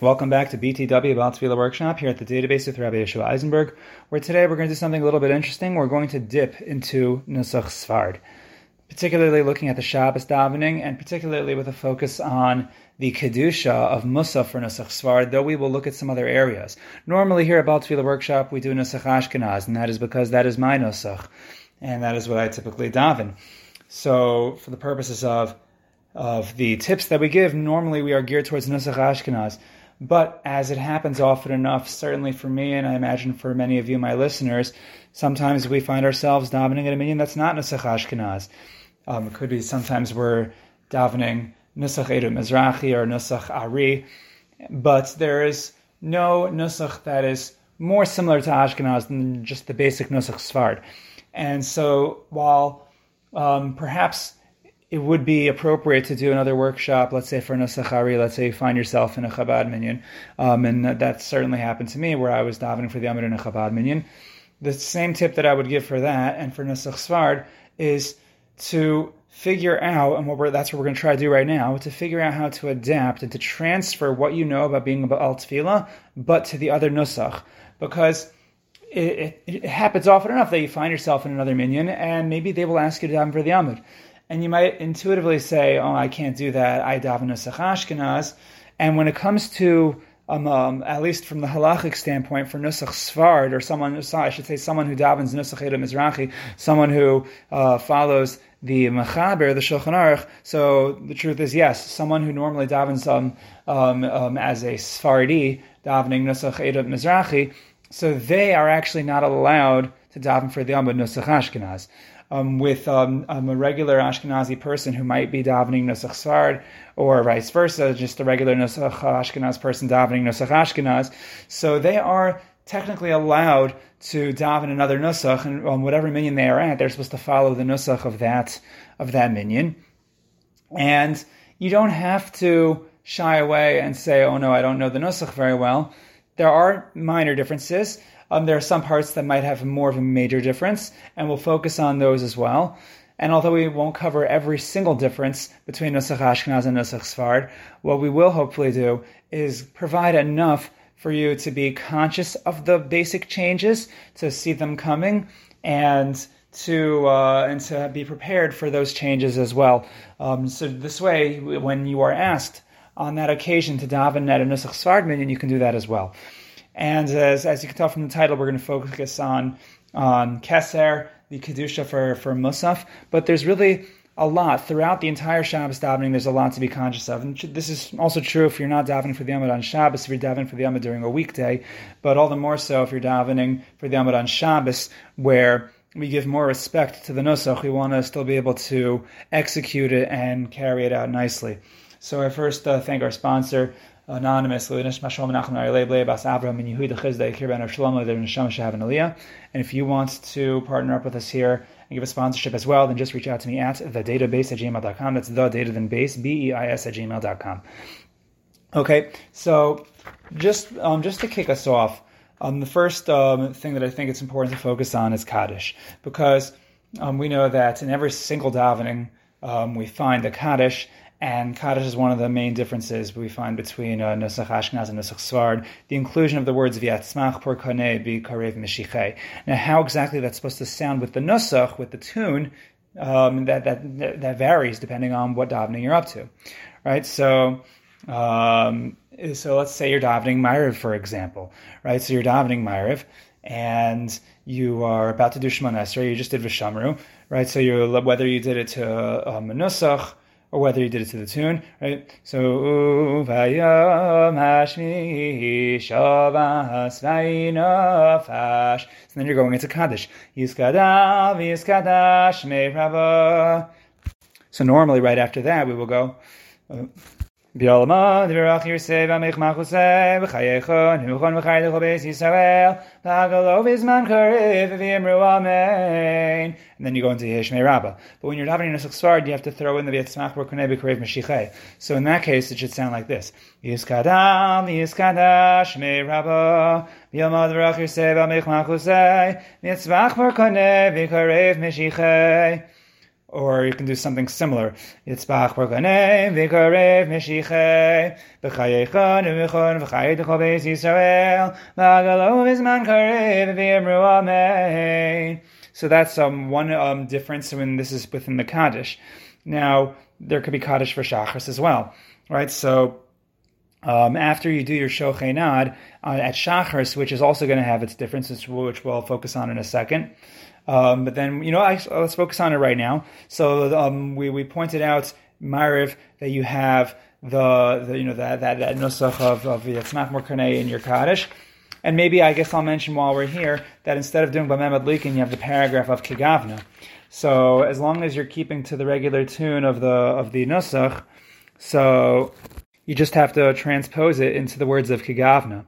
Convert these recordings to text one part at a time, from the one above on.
Welcome back to BTW Baal Tefillah Workshop here at the database with Rabbi Yeshua Eisenberg, where today we're going to do something a little bit interesting. We're going to dip into Nusach Sfard, particularly looking at the Shabbos davening, and particularly with a focus on the Kedusha of Musaf for Nusach Sfard, though we will look at some other areas. Normally here at Baal Workshop we do Nusach Ashkenaz, and that is because that is my Nusach, and that is what I typically daven. So for the purposes of of the tips that we give, normally we are geared towards Nusach Ashkenaz. But as it happens often enough, certainly for me, and I imagine for many of you, my listeners, sometimes we find ourselves davening at a minyan that's not Nusach Ashkenaz. Um, it could be sometimes we're davening Nusach Edu Mizrahi or Nusach Ari, but there is no Nusach that is more similar to Ashkenaz than just the basic Nusach Sfard. And so while um, perhaps it would be appropriate to do another workshop, let's say for Nusach Ari, let's say you find yourself in a Chabad minyan, um, and that, that, certainly happened to me where I was davening for the Amud in a Chabad minyan. The same tip that I would give for that and for Nusach Sfard is to figure out, and what that's what we're going to try to do right now, to figure out how to adapt and to transfer what you know about being about Tefillah, but to the other Nusach. Because it, it, it, happens often enough that you find yourself in another minyan, and maybe they will ask you to daven for the Amud and you might intuitively say, "Oh, I can't do that. I daven Nusach Ashkenaz." And when it comes to um, um, at least from the halachic standpoint, for Nusach Sfard, or someone, I should say, someone who davens Nusach Edom Mizrahi, someone who uh, follows the Mechaber, the Shulchan Aruch. So the truth is, yes, someone who normally davens um, um, um as a Sfardi, davening Nusach Edom Mizrahi, so they are actually not allowed to daven for the Amud Nusach Ashkenaz um, with um, um, a regular Ashkenazi person who might be davening Nusach Sard, or vice versa, just a regular Nusach Ashkenaz person davening Nusach Ashkenaz. So they are technically allowed to daven another Nusach, and on whatever minyan they are at, they're supposed to follow the Nusach of that of that minyan. And you don't have to shy away and say, "Oh no, I don't know the Nusach very well." There are minor differences. Um, there are some parts that might have more of a major difference, and we'll focus on those as well. And although we won't cover every single difference between Nusach Ashkenaz and Nusach Sfard, what we will hopefully do is provide enough for you to be conscious of the basic changes, to see them coming, and to uh, and to be prepared for those changes as well. Um, so this way, when you are asked on that occasion to daven at a Nusach Sfard minyan, you can do that as well. And as, as you can tell from the title, we're going to focus on on Keser, the Kedusha for, for Musaf. But there's really a lot throughout the entire Shabbos davening. There's a lot to be conscious of, and this is also true if you're not davening for the Amud on Shabbos, if you're davening for the Amud during a weekday, but all the more so if you're davening for the Amud on Shabbos, where we give more respect to the Nusach. We want to still be able to execute it and carry it out nicely. So I first uh, thank our sponsor, anonymous and if you want to partner up with us here and give a sponsorship as well then just reach out to me at the database at gmail.com that's the data then base b-e-i-s at gmail.com okay so just um, just to kick us off um, the first um, thing that I think it's important to focus on is Kaddish. Because um, we know that in every single davening um, we find the Kaddish and Kaddish is one of the main differences we find between uh, Nusach Ashkenaz and Nusach Sfard. The inclusion of the words V'yatzmach por kone bi karev mishiche. Now, how exactly that's supposed to sound with the Nusach, with the tune, um, that, that, that varies depending on what davening you're up to. Right? So, um, so let's say you're davening Ma'ariv, for example. Right? So you're davening Ma'ariv, and you are about to do Shemona Esrei, you just did Vishamru, right? So you whether you did it to um, Nusach, or whether you did it to the tune, right? So. So then you're going into Kaddish. So normally, right after that, we will go. Uh, V'chayecho, nuchon Yisrael, amen. And then you go into Yeshmei Rabbah. But when you're davening Nusach Sfard, you have to throw in the V'yetzmach b'konei b'karev Mashichei. So in that case, it should sound like this. Yiskadam, yiskada, Shmei Rabbah, b'yolma, d'virach yirsei v'amich machusei, v'yetzmach b'konei b'karev Mashichei. Or you can do something similar. V'yemru Amen. So that's um, one um, difference when this is within the Kaddish. Now, there could be Kaddish for Shachris as well, right? So, um, after you do your Shochenad uh, at Shachris, which is also going to have its differences, which we'll focus on in a second, um, but then, you know, I, let's focus on it right now. So um, we, we pointed out, Mariv, that you have the, the you know that that, that nusach of of Yitzmach Morkanei in your Kaddish. And maybe I guess I'll mention while we're here that instead of doing Bameh Madlikin, you have the paragraph of Kigavna. So as long as you're keeping to the regular tune of the of the nusach, so you just have to transpose it into the words of Kigavna.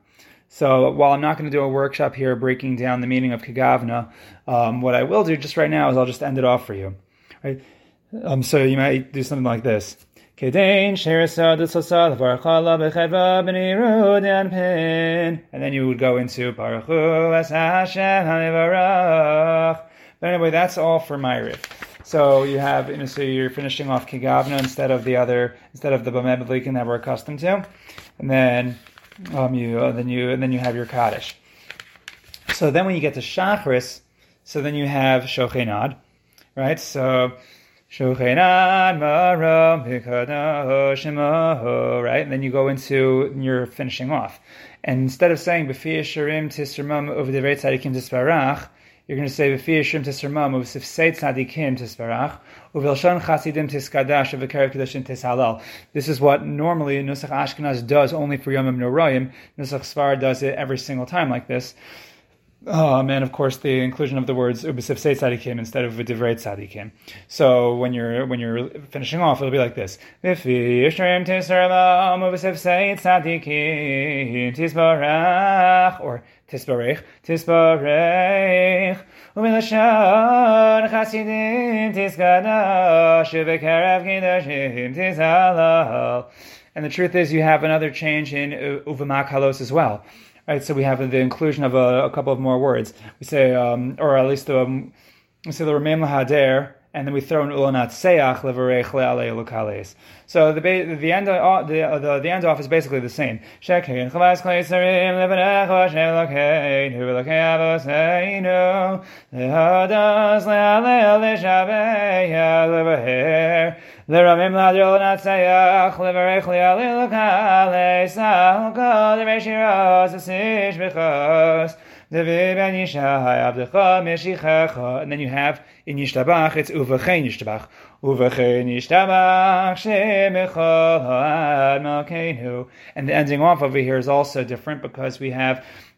So while I'm not going to do a workshop here breaking down the meaning of Kigavna, um, what I will do just right now is I'll just end it off for you. Right? Um, so you might do something like this. And then you would go into Baruch But anyway, that's all for my riff. So you have, you know, so you're finishing off Kigavna instead of the other, instead of the Bamed that we're accustomed to. And then um, you uh, then you and then you have your kaddish. So then when you get to shachris, so then you have shochenad, right? So shochenad maram pikadaho right? And then you go into and you're finishing off, and instead of saying b'fi shirim tisramam over the tzadikim tisparach, you're going to say v'fi yishrim tisramam uv'sifsei tzadikim tisparach uv'elshon chasidim tiskadash uv'kerev kedushim tishalal. This is what normally Nusach Ashkenaz does only for Yomim Noroyim. Nusach Sfar does it every single time like this. Um, and of course, the inclusion of the words "ubisifsei tzadikim" instead of "v'divrei tzadikim." So when you're when you're finishing off, it'll be like this: "V'fi yishrim tisbarach," or "tisbarech tisbarech." U'milashon chasidim tiskadash v'kerev kiddashim tishalal. And the truth is, you have another change in uvamak halos as well. Right, so we have the inclusion of a, a couple of more words. We say, um, or at least um, we say the remain lahader, and then we throw an ulanat seach levarech le'alei lukales. So the the end of, the, uh, the the end off is basically the same. Shekhein chavas kleiserim levarech vashem lokein hu lokei avoseinu lehadas le'alei le'shabeya levaher leramim ladr ulanat seach levarech le'alei lukales ahol kol dereshiros asish bechos and then you have in Yishtabach, it's Uvachein Yishtabach. Uvachein Yishtabach Shemechad Malkeinu. And the ending off over here is also different because we have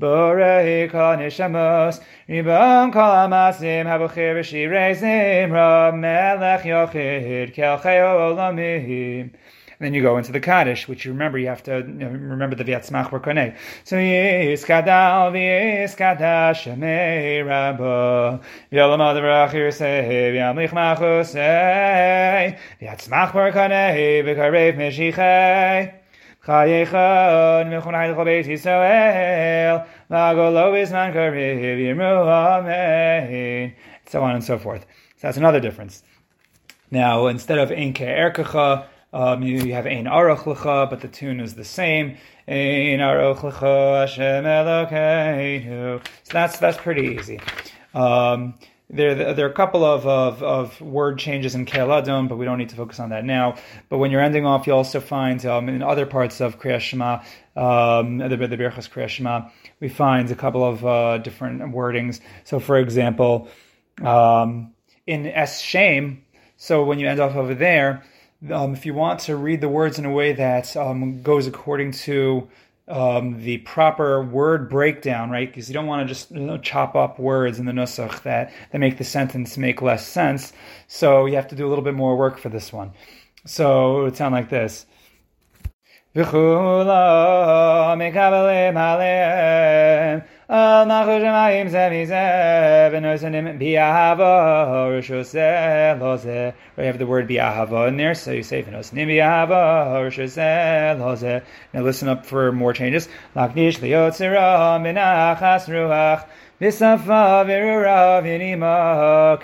Borei kol neshamos, ribon kol amasim, habuchir v'shirei zimra, melech yochid, kel olamim. And then you go into the Kaddish, which you remember, you have to you know, remember the V'yatzmach Barkonei. So Yiskadal V'yiskadash Shemei Rabbo V'yolam Adavrach Yirsei V'yamlich Machusei V'yatzmach Barkonei V'karev Yisrael Magolo Isman Karev Yirmu so on and so forth. So that's another difference. Now, instead of Ein Ke'erkecha, um, you, you have Ein Aruch Lecha, but the tune is the same. Ein Aruch Lecha Hashem Elokeinu. So that's, that's pretty easy. Um, there, there are a couple of, of, of word changes in Kel Adon, but we don't need to focus on that now. But when you're ending off, you also find um, in other parts of Kriya Shema, um, the, the Birchas Kriya Shema, we find a couple of uh, different wordings. So, for example, um, in Es Shame. So when you end off over there, um, if you want to read the words in a way that um, goes according to um, the proper word breakdown, right? Because you don't want to just you know, chop up words in the nusach that, that make the sentence make less sense. So you have to do a little bit more work for this one. So it would sound like this. Al nachu shemayim bi'ahava, have the word bi'ahava in there, so you say bi'ahava. Now listen up for more changes. Laknish minachas ruach, v'nima,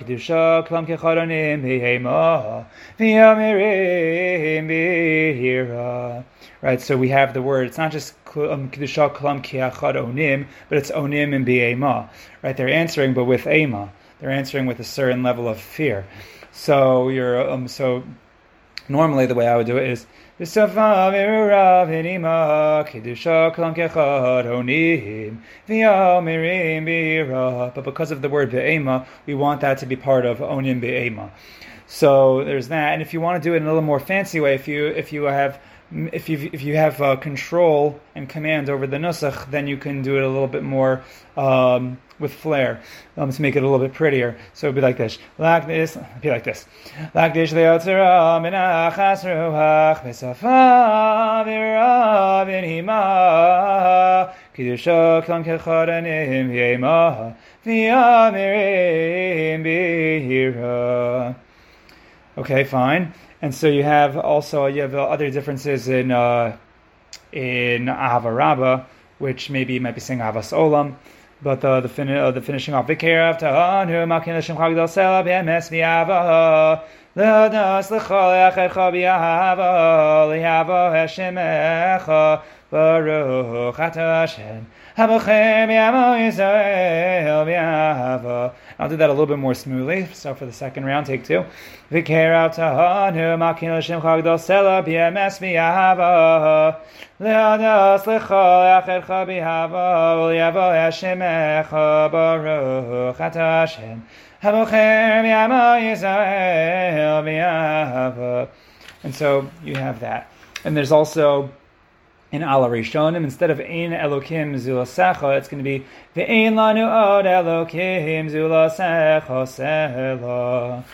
klam kecharonim v'yamirim b'hira. Right, so we have the word. It's not just um, kedusha kiachad onim, but it's onim and b'ema. Right, they're answering, but with ema. They're answering with a certain level of fear. So you're um, so normally the way I would do it is. But because of the word b'ema, we want that to be part of onim b'ema. So there's that, and if you want to do it in a little more fancy way, if you if you have if you if you have uh, control and command over the nusach, then you can do it a little bit more um, with flair um, to make it a little bit prettier. So it'd be like this, like this, be like this, like this. Leotzera minachas ruach besafa v'rav inhima kiddusha klam kechoranim yema v'yamirim bihira. Okay, fine. And so you have also you have other differences in uh, in Ahava Rabba, which maybe you might be saying Avas Olam, but uh, the fin- uh, the finishing off Vikerav Tahanu Makin Hashem Chagdal Sela BMS Viava Leodas Lechol Echecha Biava Liava Hashem Echa Baruch Ata Hashem Yisrael I'll do that a little bit more smoothly. So for the second round, take two. Vikera tahanu makin l'shem chagdol sela b'emes v'yahava le'adas l'chol echadcha b'yahava v'yavo Hashem echa baruch ata Hashem habochem yamo Yisrael b'yahava And so you have that. And there's also in Ala Rishonim, instead of Ein Elokim Zulasecha, it's going to be Ve'ein Lanu Od Elokim Zulasecha Sela.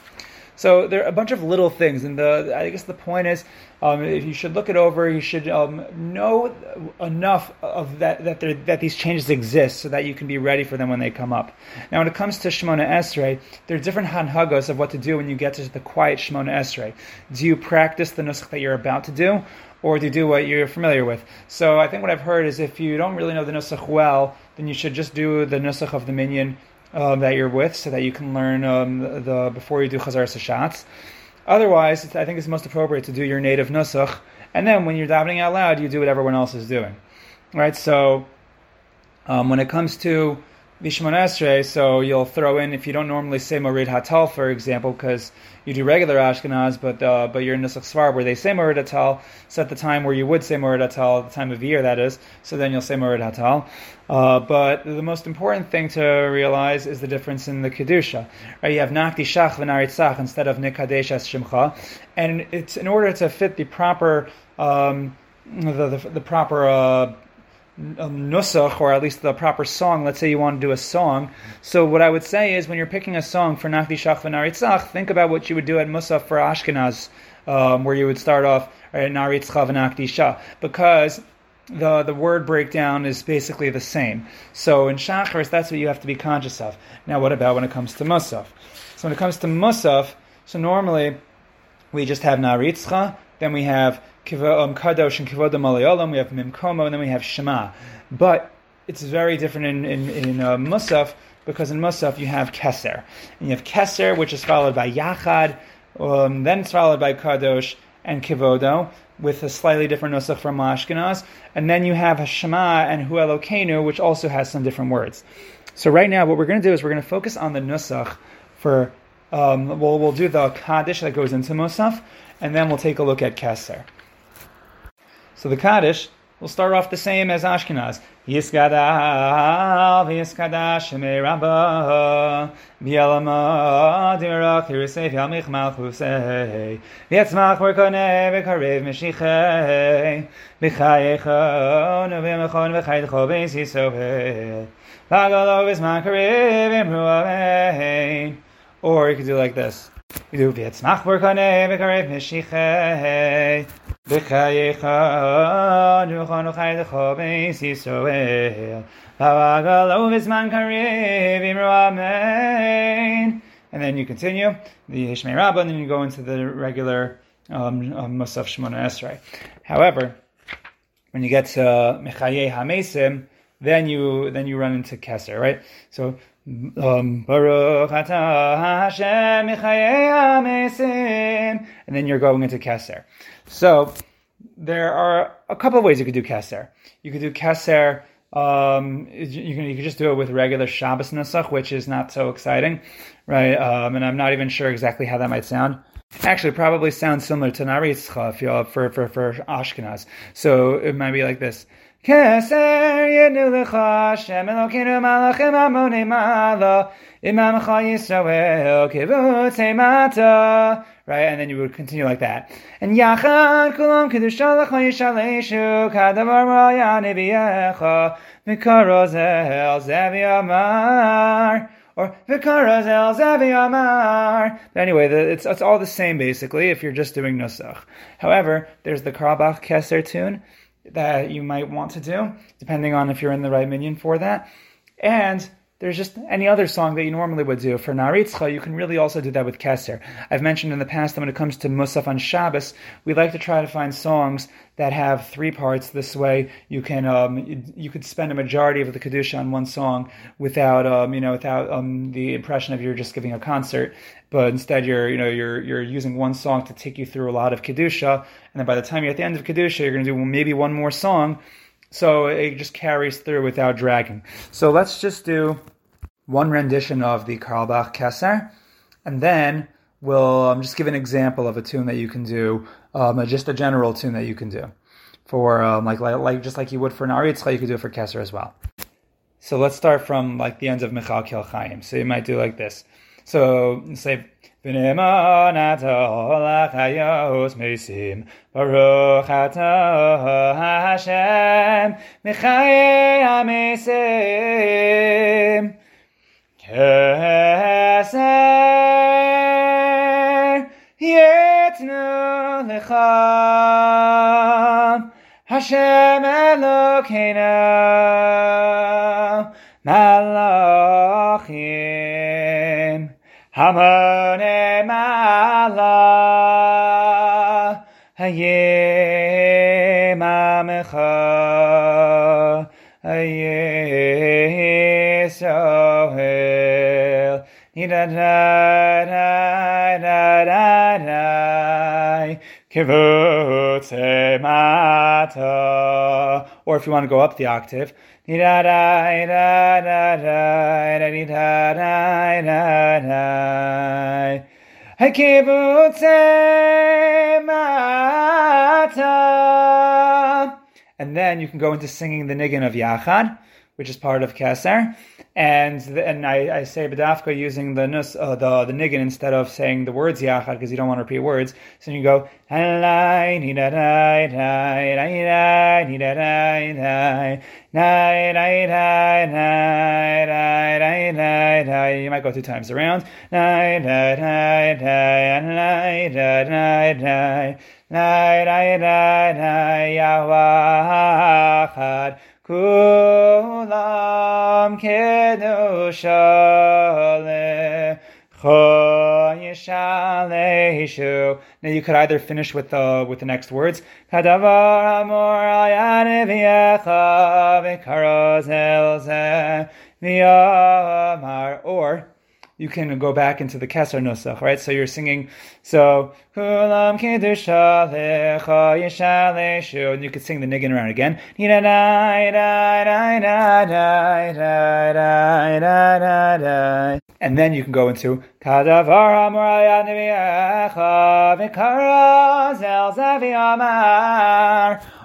So there are a bunch of little things, and the I guess the point is, um, if you should look it over, you should um, know enough of that that there, that these changes exist, so that you can be ready for them when they come up. Now, when it comes to Shemona Esrei, there are different hanhagos of what to do when you get to the quiet Shemona Esrei. Do you practice the nusach that you're about to do, or to do what you're familiar with. So I think what I've heard is if you don't really know the nusach well, then you should just do the nusach of the minyan um, that you're with, so that you can learn um, the, before you do chazar sashatz. Otherwise, I think it's most appropriate to do your native nusach, and then when you're davening out loud, you do what everyone else is doing. Right. So um, when it comes to Bishmon Esrei, so you'll throw in if you don't normally say Morid Hatal, for example, because you do regular Ashkenaz, but uh, but you're in Nusach Svar where they say Morid Hatal. So at the time where you would say Morid Hatal, the time of year that is, so then you'll say Morid Hatal. Uh, but the most important thing to realize is the difference in the kedusha. Right, you have Nakdi Shach v'Naritzach instead of Nikadesh Es Shimcha, and it's in order to fit the proper um, the, the, the proper. Uh, nusach, or at least the proper song. Let's say you want to do a song. So what I would say is, when you're picking a song for Nachdi Shach v'Naritzach, think about what you would do at Musaf for Ashkenaz, um, where you would start off at Naritzcha v'Nachdi Shach, because the the word breakdown is basically the same. So in Shachris, that's what you have to be conscious of. Now, what about when it comes to Musaf? So when it comes to Musaf, so normally we just have Naritzcha, then we have um, Kadosh and Kivodim Maleolam, we have Mimkomo, and then we have Shema. But it's very different in, in, in uh, Musaf, because in Musaf you have Keser. And you have Keser, which is followed by Yachad, um, then it's followed by Kadosh and Kivodo, with a slightly different Nusach from Ashkenaz. And then you have Shema and Hu Elokeinu, which also has some different words. So right now, what we're going to do is we're going to focus on the Nusach for, um, we'll, we'll do the Kaddish that goes into Musaf, and then we'll take a look at Keser. So the Kaddish we'll start off the same as Ashkenaz. Yiskadal, Yiskadash, Shemei Rabbah, V'yalama, Dirach, Yirisei, V'yalmich Malchusei, V'yatzmach, V'rkonei, V'karev, Meshichei, V'chayecho, V'yamachon, V'chaydecho, V'yisisovei, V'agalo, V'zman, Karev, V'mruavein. Or you could do like this. You do V'yatzmach, V'rkonei, V'karev, Meshichei, And then you continue the Hishmei Rabbah, and then you go into the regular um, um, Musaf Shemona Esrei. However, when you get to Mechaye Hamesim, then you then you run into Keser, right? So um, and then you're going into Keser. So there are a couple of ways you could do Keser. You could do Keser. Um, you can you can just do it with regular Shabbos Nusach, which is not so exciting, right? Um, and I'm not even sure exactly how that might sound. Actually, probably sounds similar to Naritzcha if you for for for Ashkenaz. So it might be like this. Keser yenu lecha Hashem Elokeinu malachim amonei malo imamcha Yisrael kivutzei mata right? And then you would continue like that. And Yachad Kulam Kedusha Lecha Yishaleshu Kadavar Ma'ya Nebiecha V'karozel Zevi Amar or V'karozel Zevi Amar. But anyway, the, it's, it's all the same basically if you're just doing Nusach. However, there's the Carlebach Keser tune that you might want to do, depending on if you're in the right minyan for that. And there's just any other song that you normally would do. For Naritzcha, you can really also do that with Keser. I've mentioned in the past that when it comes to Musaf on Shabbos, we like to try to find songs that have three parts. This way, you can um, you, you, could spend a majority of the kedusha on one song without um, you know without um, the impression of you're just giving a concert. But instead, you're you know you're you're using one song to take you through a lot of kedusha, and then by the time you're at the end of kedusha, you're going to do maybe one more song so it just carries through without dragging. So let's just do one rendition of the Carlebach Kesser, and then we'll um, just give an example of a tune that you can do, um, just a general tune that you can do for um, like, like, just like you would for an Aritzcha, you could do it for Kesser as well. So let's start from like the ends of Mechalkel Chaim. So you might do like this. So say V'ne'eman atah lachayos mesim Baruch atah Hashem Mechayei hamesim Keser Yetnu Lecha. Hashem Elokeinu. Malachim Amen mala haye mam haye so ni da da da da da kivutse mata. Or if you want to go up the octave. And then you can go into singing the nigun of Yachad, which is part of Keser. And the, and I, I say Badafka using the nus, uh, the the niggin instead of saying the words Yachad because you don't want to repeat words. So you go you might go two times around. Yahweh Kulam kedusha now you could either finish with the with the next words, or you can go back into the Kesser Nusach, right? So you're singing, so, and you could sing the niggin around again. And then you can go into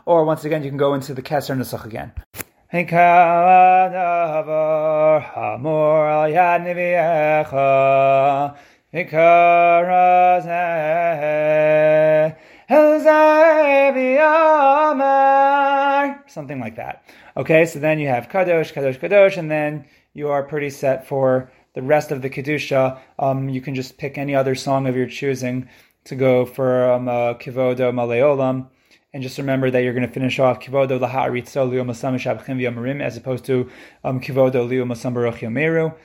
or once again, you can go into the Keser Nusach again. Something like that. Okay, so then you have Kadosh, Kadosh, Kadosh, and then you are pretty set for the rest of the Kedusha. Um, you can just pick any other song of your choosing to go for um, uh, Kivodo Maleolam. And just remember that you're going to finish off Kivodo Laharitzo Liu Masam V'Yamarim as opposed to um, Kivodo Liu Masam Yomeru.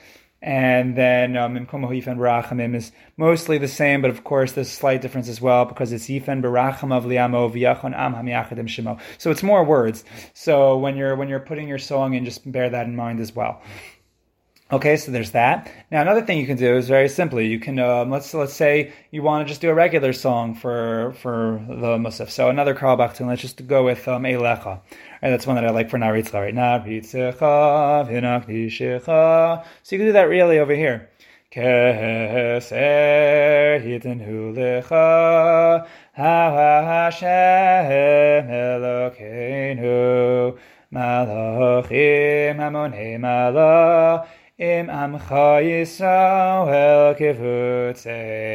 And then um, Imkom Barachamim is mostly the same, but of course there's a slight difference as well because it's Yifen Baracham of Liamo V'Yachon Am Hamiachadim Shemo. So it's more words. So when you're when you're putting your song in, just bear that in mind as well. Okay, so there's that. Now another thing you can do is very simply you can um, let's let's say you want to just do a regular song for for the musaf. So another Karl let's just go with um, Eilecha. Right, that's one that I like for Naritzcha. Right, v'nakdishecha. So you can do that really over here. Keser lecha Hashem Elokeinu Malachim Malach Im amcha Yisrael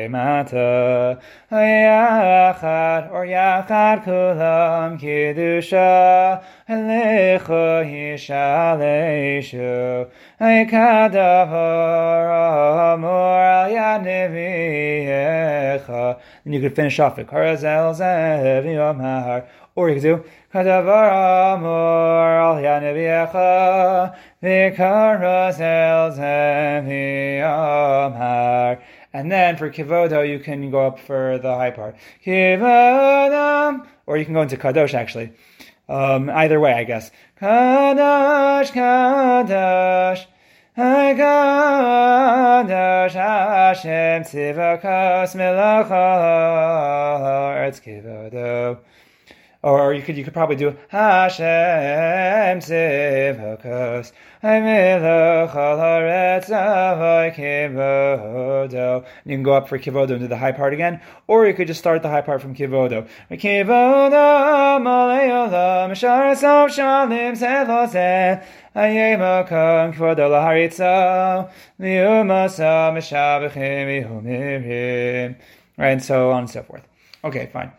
mata Yachad or Yachad kulam kiddusha. Lecha yishaleshu. Kadavar amor al yad And you could finish off with Karazel zev yomar or you could do Kadavar amor al yad neviecha and then for kivodo, you can go up for the high part. Kivodam, or you can go into kadosh actually. Um, either way, I guess. Kadosh, kadosh. Kadosh Hashem tzivakos melacha eretz kivodo. Or you could you could probably do Hashem Tzivakos Hamelech Al Haaretz Kivodo. You can go up for Kivodo and do the high part again, or you could just start the high part from Kivodo. Kivodo Maleolam Sharasav Shalim Seloseh Ayemakam Kivodo Laharitza Liumasa Meshavachim Ihumirim. Right, and so on and so forth. Okay, fine.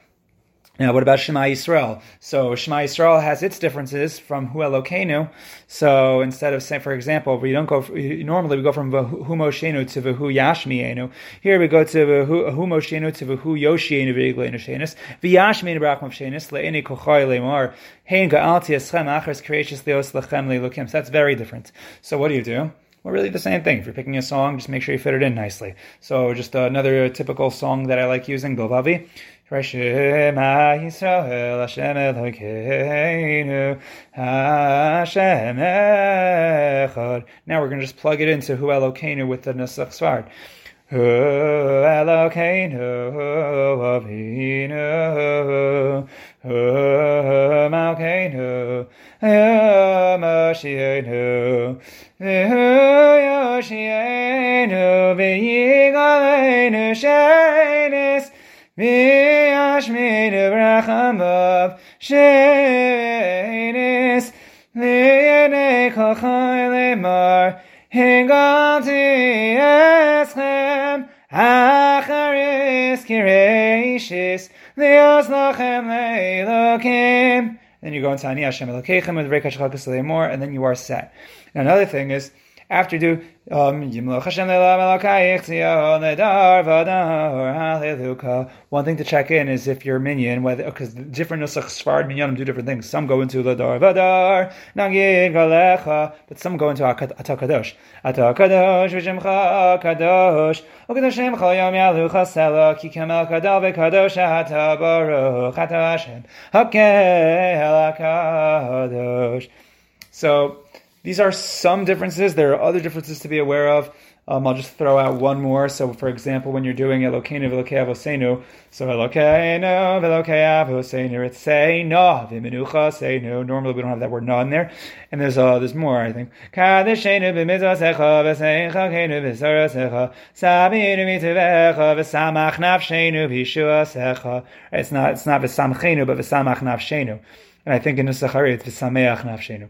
Now, what about Shema Yisrael? So Shema Yisrael has its differences from Hu Elokeinu. So instead of saying, for example, we don't go. Normally, we go from Hu Moshenu to Vahu Yashmienu. Here we go to Vahu Moshenu to Vahu Yoshienu V'Igleinu Shenis. V'Yashmienu B'Rachmav Shenis Le'Ini Kochai Le'Mar Hein Ga'alti Eschem Achers Creatious Leos Lechem Le'Lukim. So that's very different. So what do you do? Well, really the same thing. If you're picking a song, just make sure you fit it in nicely. So just another typical song that I like using, Bilvavi. Shema Yisrael Hashem Elokeinu Hashem Echad. Now we're going to just plug it into Hu Elokeinu with the Nusach Sfard. Hu Elokeinu Avinu Hu Malkeinu Hu Moshienu Hu Yoshienu V'yigaleinu Shenis V'yashminu brachamav shenis Li'yenei kol chai lemar Hingalti eschem Acharis kireishis Lios lachem le'elokim Then you go into Ani Hashem Elokeichem with Reikash Chakas more, and then you are set. And another thing is, after do um, one thing to check in is if your minyan, whether because different nusach svarad minyanim do different things. Some go into ladar vadar but some go into atakadosh. Atakadosh v'shemcha kadosh ukadoshem kadosh. So these are some differences. There are other differences to be aware of. Um, I'll just throw out one more. So, for example, when you're doing Elokeinu v'Elokei Avosenu, so Elokeinu v'Elokei Avosenu, it's say no v'Menucha say no. Normally, we don't have that word no in there, and there's uh, there's more. I think Kadeshenu b'Mitzvasecha v'Seicha Keinu v'Sarasecha Sabinu mitvecha v'Samach Nafshenu v'Yishuasecha. It's not it's not v'Samchenu but v'Samach Nafshenu. And I think in Nusach it's v'sameach nafshenu.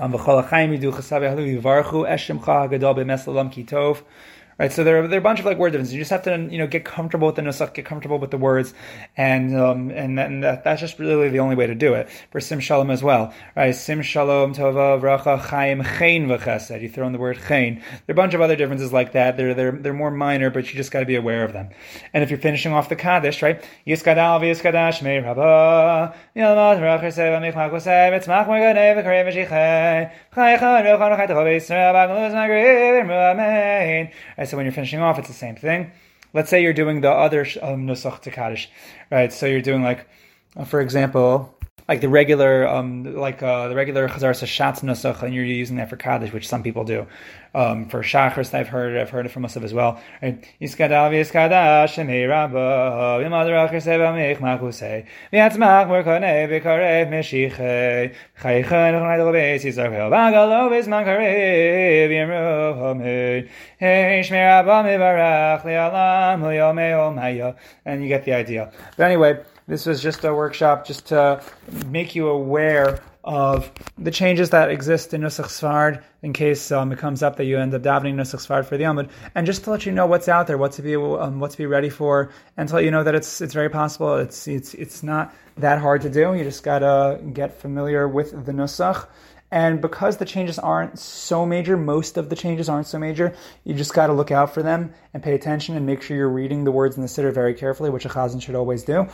um, Right, so there are, there are a bunch of like word differences. You just have to you know get comfortable with the nusach, get comfortable with the words, and um, and, and that, that's just really the only way to do it. For sim shalom as well, right? Sim shalom tova vracha chaim chain v'chesed. You throw in the word chain. There are a bunch of other differences like that. They're they're they're more minor, but you just got to be aware of them. And if you're finishing off the kaddish, right? Yiskadal v'yiskadash mei rabba v'sev etzmach morganei v'karei v'shichay chaycha mu'amein so when you're finishing off, it's the same thing. Let's say you're doing the other um, nusach to kaddish, right? So you're doing like, uh, for example, like the regular, um, like uh, the regular chazar shatz nusach, and you're using that for kaddish, which some people do. Um, for shachris, I've heard I've heard it from us as well. And you get the idea. But anyway, this was just a workshop just to make you aware of the changes that exist in Nusach Sfard in case um, it comes up that you end up davening Nusach Sfard for the Amud, and just to let you know what's out there, what to be um, what to be ready for, and to let you know that it's it's very possible. It's it's it's not that hard to do. You just gotta get familiar with the Nusach. And because the changes aren't so major, most of the changes aren't so major, you just got to look out for them and pay attention and make sure you're reading the words in the siddur very carefully, which a chazan should always do.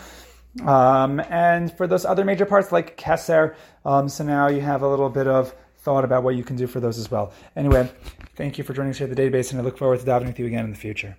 Um, and for those other major parts like Keser, um, so now you have a little bit of thought about what you can do for those as well. Anyway, thank you for joining us here at the database, and I look forward to diving with you again in the future.